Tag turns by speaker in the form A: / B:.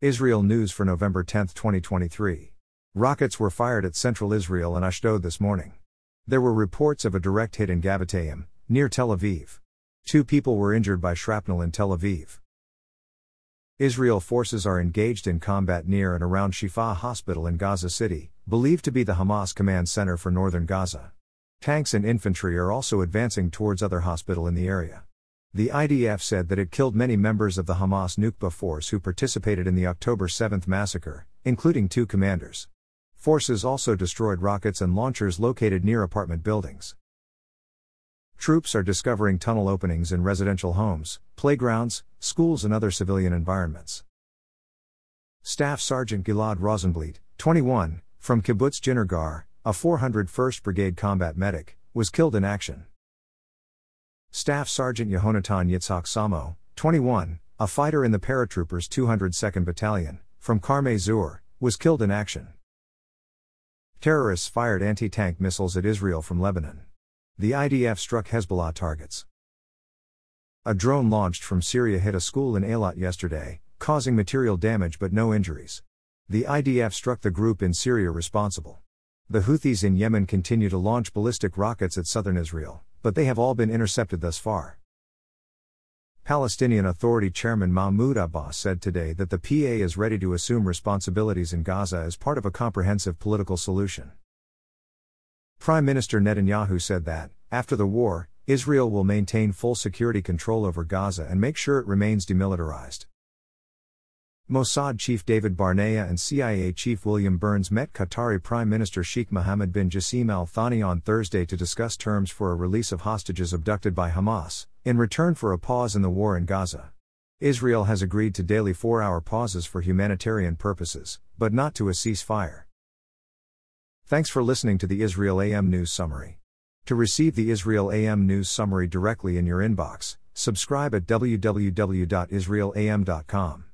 A: Israel News for November 10, 2023. Rockets were fired at central Israel and Ashdod this morning. There were reports of a direct hit in Givatayim, near Tel Aviv. Two people were injured by shrapnel in Tel Aviv. Israel forces are engaged in combat near and around Shifa Hospital in Gaza City, believed to be the Hamas command center for northern Gaza. Tanks and infantry are also advancing towards other hospital in the area. The IDF said that it killed many members of the Hamas Nukba force who participated in the October 7 massacre, including two commanders. Forces also destroyed rockets and launchers located near apartment buildings. Troops are discovering tunnel openings in residential homes, playgrounds, schools, and other civilian environments. Staff Sergeant Gilad Rosenblit, 21, from Kibbutz Ginegar, a 401st Brigade combat medic, was killed in action. Staff Sergeant Yehonatan Yitzhak Samo, 21, a fighter in the paratroopers 202nd Battalion, from Karmei Zur, was killed in action. Terrorists fired anti tank missiles at Israel from Lebanon. The IDF struck Hezbollah targets. A drone launched from Syria hit a school in Eilat yesterday, causing material damage but no injuries. The IDF struck the group in Syria responsible. The Houthis in Yemen continue to launch ballistic rockets at southern Israel but they have all been intercepted thus far. Palestinian Authority Chairman Mahmoud Abbas said today that the PA is ready to assume responsibilities in Gaza as part of a comprehensive political solution. Prime Minister Netanyahu said that, after the war, Israel will maintain full security control over Gaza and make sure it remains demilitarized. Mossad chief David Barnea and CIA chief William Burns met Qatari Prime Minister Sheikh Mohammed bin Jassim Al Thani on Thursday to discuss terms for a release of hostages abducted by Hamas, in return for a pause in the war in Gaza. Israel has agreed to daily four hour pauses for humanitarian purposes, but not to a ceasefire. Thanks for listening to the Israel AM News Summary. To receive the Israel AM News Summary directly in your inbox, subscribe at www.israelam.com.